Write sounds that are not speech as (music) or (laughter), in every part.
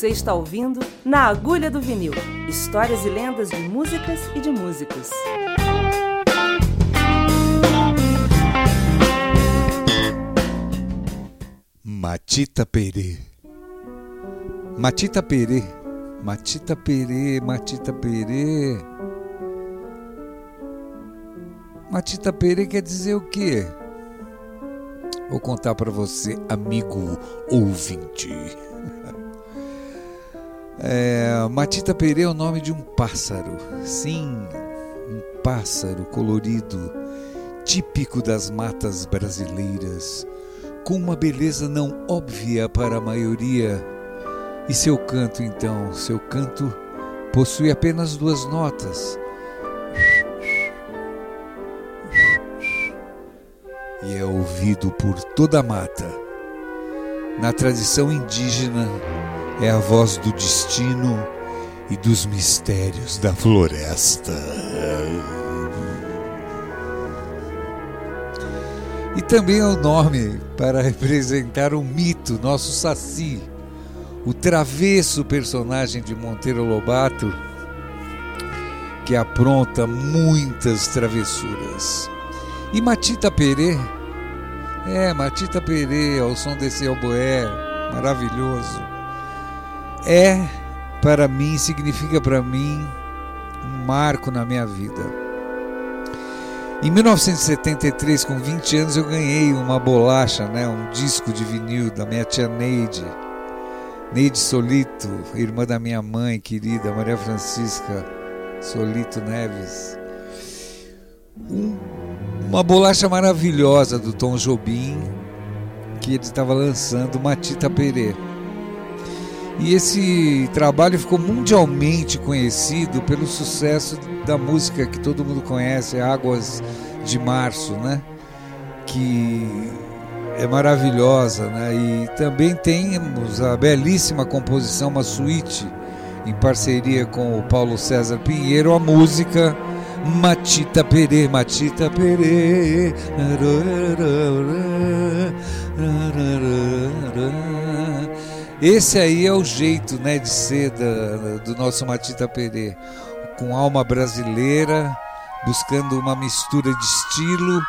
Você está ouvindo Na Agulha do Vinil histórias e lendas de músicas e de músicos. Matita Perê. Matita Perê. Matita Perê, Matita Perê. Matita Perê quer dizer o quê? Vou contar para você, amigo ouvinte. (laughs) É, Matita Perê é o nome de um pássaro. Sim, um pássaro colorido, típico das matas brasileiras, com uma beleza não óbvia para a maioria. E seu canto, então, seu canto possui apenas duas notas. E é ouvido por toda a mata. Na tradição indígena, é a voz do destino e dos mistérios da floresta. E também é o nome para representar um mito, nosso Saci, o travesso personagem de Monteiro Lobato, que apronta muitas travessuras. E Matita Perê, é, Matita Perê, ao som desse oboé maravilhoso é para mim, significa para mim um marco na minha vida. Em 1973, com 20 anos, eu ganhei uma bolacha, né, um disco de vinil da minha tia Neide, Neide Solito, irmã da minha mãe querida, Maria Francisca Solito Neves. Um, uma bolacha maravilhosa do Tom Jobim, que ele estava lançando, Matita Pereira. E esse trabalho ficou mundialmente conhecido pelo sucesso da música que todo mundo conhece, Águas de Março, né? Que é maravilhosa, né? E também temos a belíssima composição, uma suíte em parceria com o Paulo César Pinheiro, a música Matita Perê, Matita Perê. Esse aí é o jeito né, de ser da, do nosso Matita Perê, com alma brasileira, buscando uma mistura de estilo,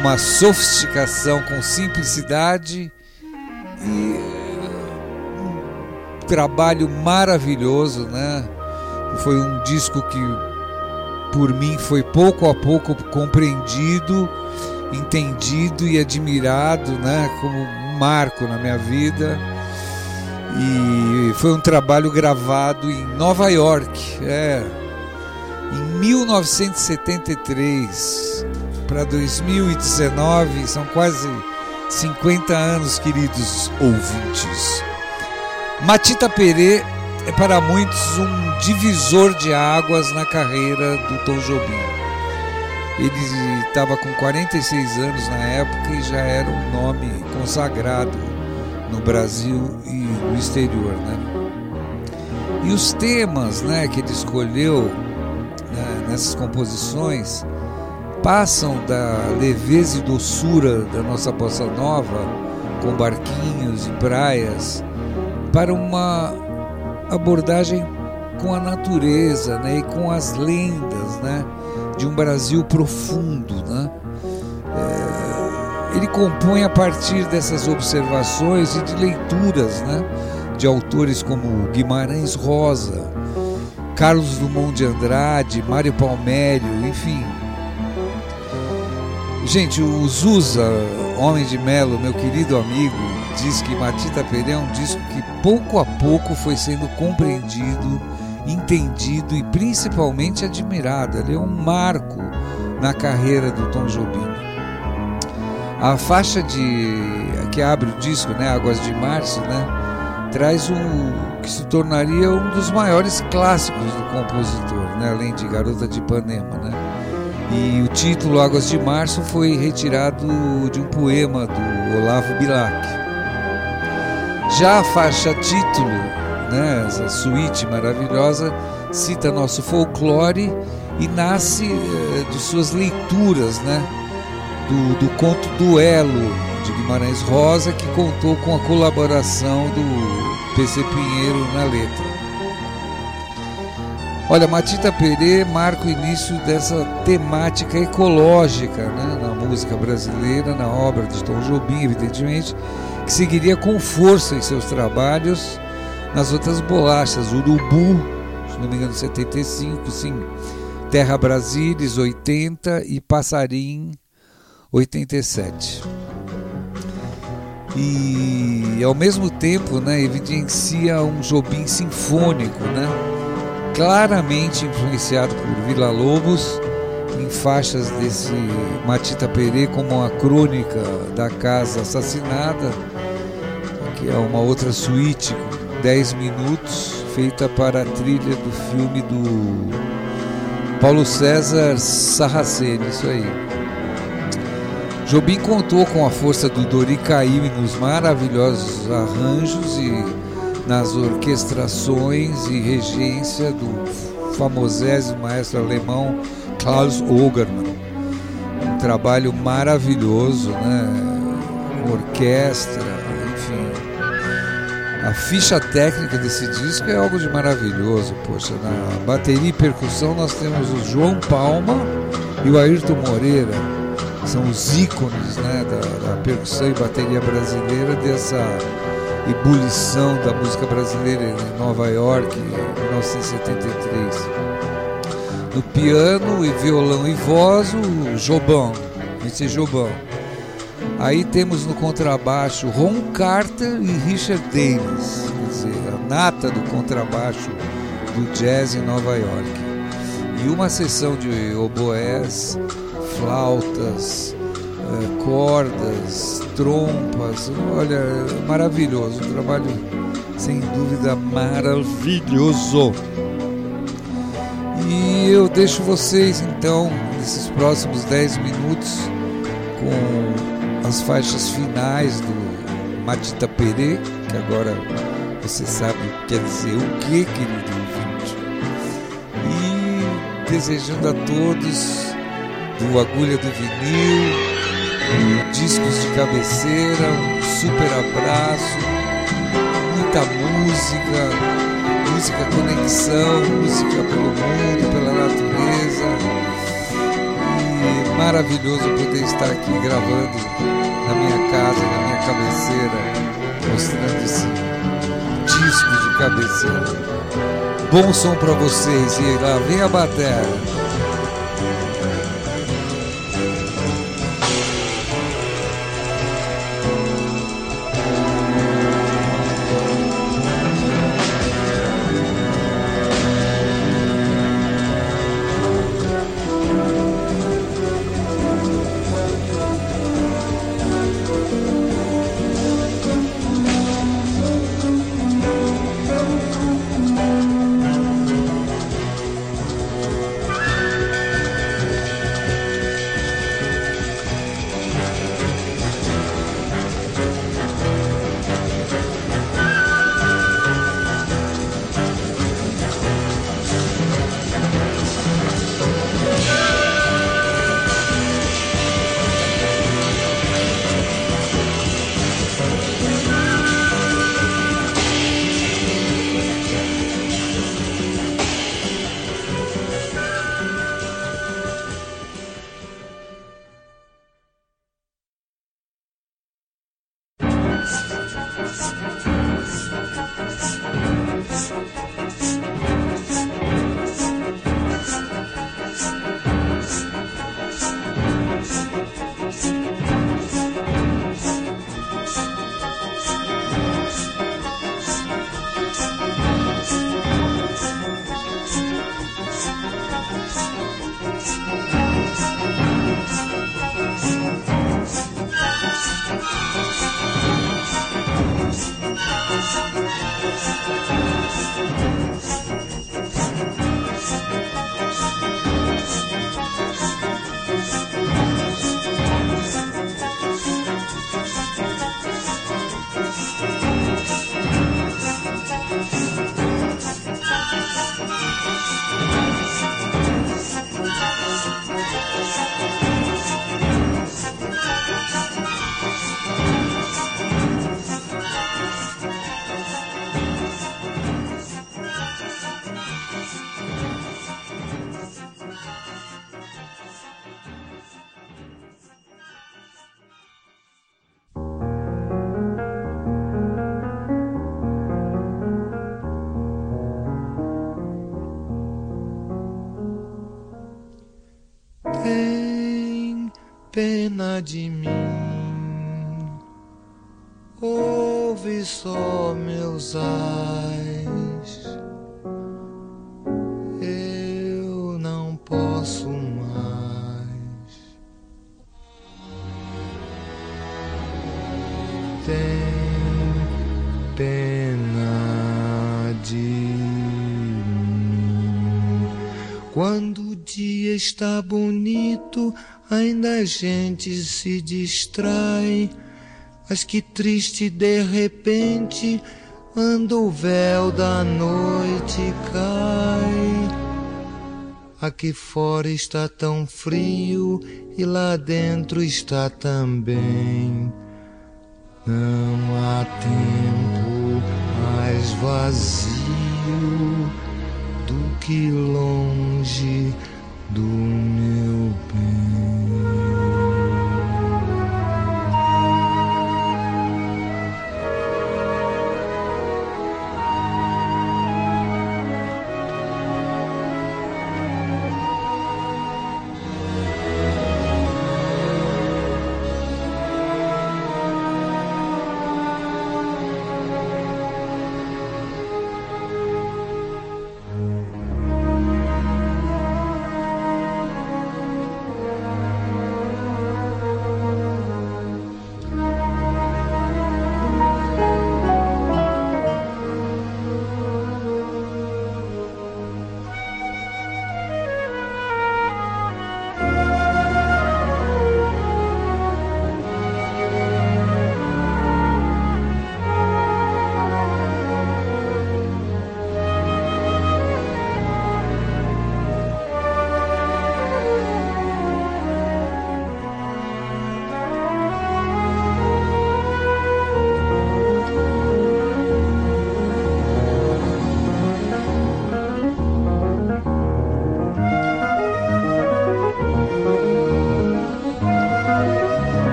uma sofisticação com simplicidade e um trabalho maravilhoso, né? Foi um disco que por mim foi pouco a pouco compreendido, entendido e admirado, né, como um marco na minha vida e foi um trabalho gravado em Nova York, é, em 1973 para 2019, são quase 50 anos, queridos ouvintes. Matita Perê é para muitos um divisor de águas na carreira do Tom Jobim. Ele estava com 46 anos na época e já era um nome consagrado no Brasil e no exterior, né? E os temas, né, que ele escolheu né, nessas composições passam da leveza e doçura da nossa bossa nova, com barquinhos e praias, para uma abordagem com a natureza, né, e com as lendas, né, de um Brasil profundo, né? Ele compõe a partir dessas observações e de leituras né, de autores como Guimarães Rosa, Carlos Dumont de Andrade, Mário Palmério, enfim. Gente, o Zusa, Homem de Melo, meu querido amigo, diz que Matita Pereira é um disco que pouco a pouco foi sendo compreendido, entendido e principalmente admirado. Ele é um marco na carreira do Tom Jobim. A faixa de que abre o disco, né, Águas de Março, né, traz um que se tornaria um dos maiores clássicos do compositor, né, além de Garota de Ipanema, né. E o título Águas de Março foi retirado de um poema do Olavo Bilac. Já a faixa título, né, essa suíte maravilhosa, cita nosso folclore e nasce eh, de suas leituras, né? Do, do conto Duelo de Guimarães Rosa, que contou com a colaboração do PC Pinheiro na letra. Olha, Matita Perê marca o início dessa temática ecológica né, na música brasileira, na obra de Tom Jobim, evidentemente, que seguiria com força em seus trabalhos nas outras bolachas, Urubu, se não me engano, 75, sim, Terra Brasilis, 80 e Passarim, 87. E ao mesmo tempo né, evidencia um Jobim sinfônico, né? claramente influenciado por Vila Lobos, em faixas desse Matita Perê, como a crônica da casa assassinada, que é uma outra suíte, 10 minutos, feita para a trilha do filme do Paulo César Sarraceni, isso aí. Jobim contou com a força do Dori Caymmi nos maravilhosos arranjos e nas orquestrações e regência do famosésimo maestro alemão Klaus Ogerman. Um trabalho maravilhoso, né? Orquestra, enfim. A ficha técnica desse disco é algo de maravilhoso. Poxa, na bateria e percussão nós temos o João Palma e o Ayrton Moreira. São os ícones né, da, da percussão e bateria brasileira dessa ebulição da música brasileira em Nova York, em 1973. No piano e violão e voz, o Jobão, esse Jobão. Aí temos no contrabaixo Ron Carter e Richard Davis, quer dizer, a nata do contrabaixo do jazz em Nova York. E uma sessão de oboés, flautas, eh, cordas, trompas. Olha, maravilhoso, um trabalho sem dúvida maravilhoso. E eu deixo vocês então, nesses próximos 10 minutos, com as faixas finais do Matita Perê, que agora você sabe quer dizer o que, querido ouvinte. E desejando a todos do Agulha do Vinil, discos de cabeceira, um super abraço, muita música, música conexão, música pelo mundo, pela natureza. E maravilhoso poder estar aqui gravando na minha casa, na minha cabeceira, mostrando esse disco de cabeceira. Bom som para vocês e lá vem a bateria. Pena de mim. Ouve só meus ais. Eu não posso mais. Tem pena de mim. Quando o dia está bonito, ainda a gente se distrai. Mas que triste de repente, quando o véu da noite cai. Aqui fora está tão frio e lá dentro está também. Não há tempo mais vazio do que longe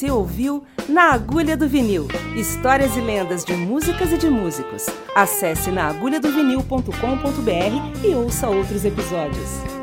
Você ouviu Na Agulha do Vinil Histórias e lendas de músicas e de músicos. Acesse naagulhadovinil.com.br e ouça outros episódios.